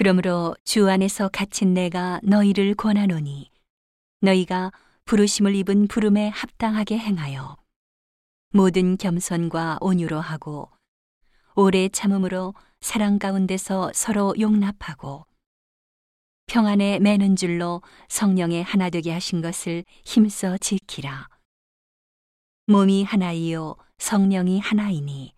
그러므로 주 안에서 갇힌 내가 너희를 권하노니 너희가 부르심을 입은 부름에 합당하게 행하여 모든 겸손과 온유로 하고 오래 참음으로 사랑 가운데서 서로 용납하고 평안에 매는 줄로 성령의 하나 되게 하신 것을 힘써 지키라. 몸이 하나이요 성령이 하나이니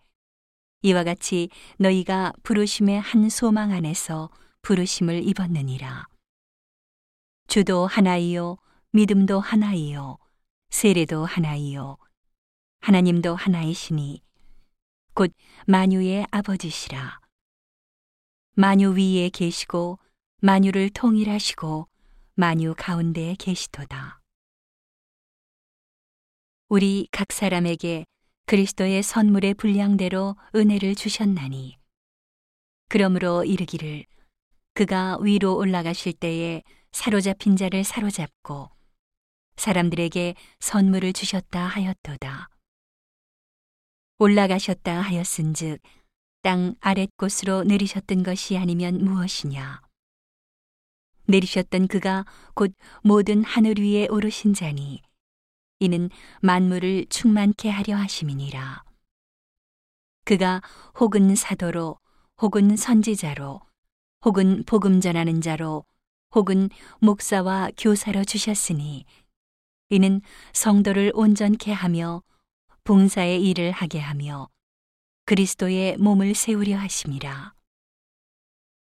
이와 같이 너희가 부르심의 한 소망 안에서 부르심을 입었느니라. 주도 하나이요 믿음도 하나이요 세례도 하나이요 하나님도 하나이시니 곧 만유의 아버지시라. 만유 위에 계시고 만유를 통일하시고 만유 가운데에 계시도다. 우리 각 사람에게 그리스도의 선물의 분량대로 은혜를 주셨나니 그러므로 이르기를 그가 위로 올라가실 때에 사로잡힌 자를 사로잡고 사람들에게 선물을 주셨다 하였도다. 올라가셨다 하였은즉 땅 아랫곳으로 내리셨던 것이 아니면 무엇이냐 내리셨던 그가 곧 모든 하늘 위에 오르신 자니 이는 만물을 충만케 하려 하심이니라 그가 혹은 사도로 혹은 선지자로 혹은 복음 전하는 자로 혹은 목사와 교사로 주셨으니 이는 성도를 온전케 하며 봉사의 일을 하게 하며 그리스도의 몸을 세우려 하심이라.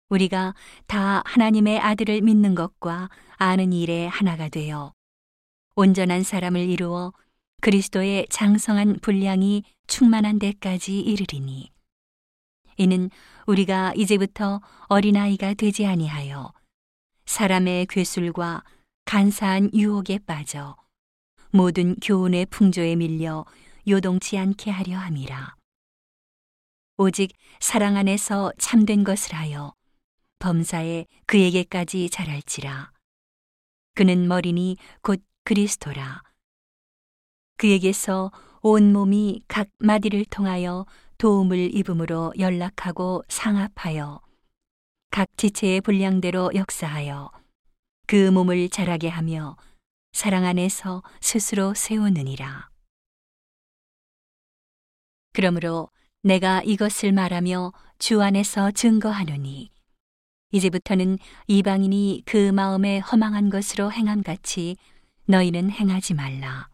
우리가 다 하나님의 아들을 믿는 것과 아는 일에 하나가 되어 온전한 사람을 이루어 그리스도의 장성한 분량이 충만한 데까지 이르리니 이는 우리가 이제부터 어린아이가 되지 아니하여 사람의 괴술과 간사한 유혹에 빠져 모든 교훈의 풍조에 밀려 요동치 않게 하려 함이라. 오직 사랑 안에서 참된 것을 하여 범사에 그에게까지 자랄지라. 그는 머리니 곧 그리스도라. 그에게서 온 몸이 각 마디를 통하여 도움을 입음으로 연락하고 상합하여 각 지체의 분량대로 역사하여 그 몸을 자라게 하며 사랑 안에서 스스로 세우느니라. 그러므로 내가 이것을 말하며 주 안에서 증거하노니 이제부터는 이방인이 그 마음에 허망한 것으로 행함 같이 너희는 행하지 말라.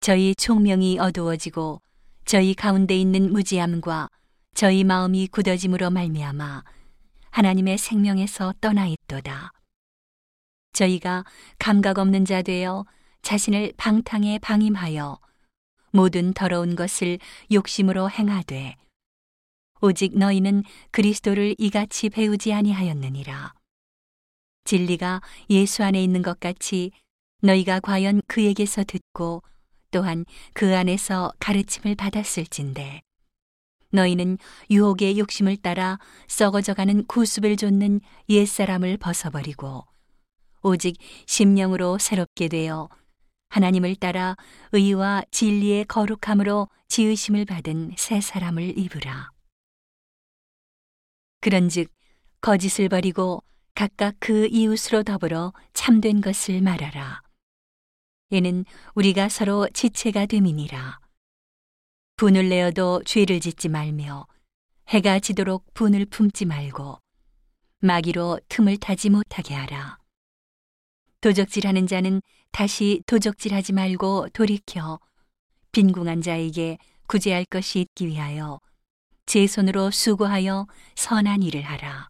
저희 총명이 어두워지고 저희 가운데 있는 무지함과 저희 마음이 굳어짐으로 말미암아 하나님의 생명에서 떠나 있도다. 저희가 감각 없는 자 되어 자신을 방탕에 방임하여 모든 더러운 것을 욕심으로 행하되 오직 너희는 그리스도를 이같이 배우지 아니하였느니라 진리가 예수 안에 있는 것 같이 너희가 과연 그에게서 듣고 또한 그 안에서 가르침을 받았을진데 너희는 유혹의 욕심을 따라 썩어져가는 구습을 좇는 옛사람을 벗어버리고 오직 심령으로 새롭게 되어 하나님을 따라 의와 진리의 거룩함으로 지으심을 받은 새 사람을 입으라. 그런즉 거짓을 버리고 각각 그 이웃으로 더불어 참된 것을 말하라. 이는 우리가 서로 지체가 됨이니라. 분을 내어도 죄를 짓지 말며 해가 지도록 분을 품지 말고 마귀로 틈을 타지 못하게 하라. 도적질하는 자는 다시 도적질하지 말고 돌이켜 빈궁한 자에게 구제할 것이 있기 위하여 제 손으로 수고하여 선한 일을 하라.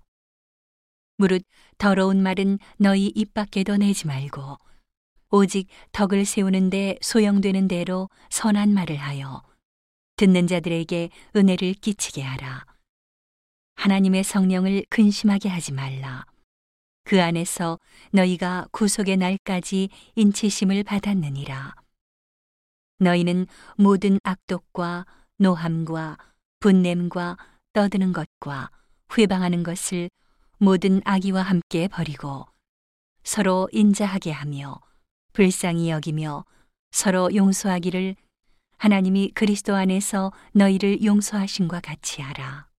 무릇 더러운 말은 너희 입 밖에도 내지 말고 오직 덕을 세우는데 소용되는 대로 선한 말을 하여 듣는 자들에게 은혜를 끼치게 하라. 하나님의 성령을 근심하게 하지 말라. 그 안에서 너희가 구속의 날까지 인치심을 받았느니라. 너희는 모든 악독과 노함과 분냄과 떠드는 것과 회방하는 것을 모든 악의와 함께 버리고 서로 인자하게 하며 불쌍히 여기며 서로 용서하기를 하나님이 그리스도 안에서 너희를 용서하신과 같이 하라.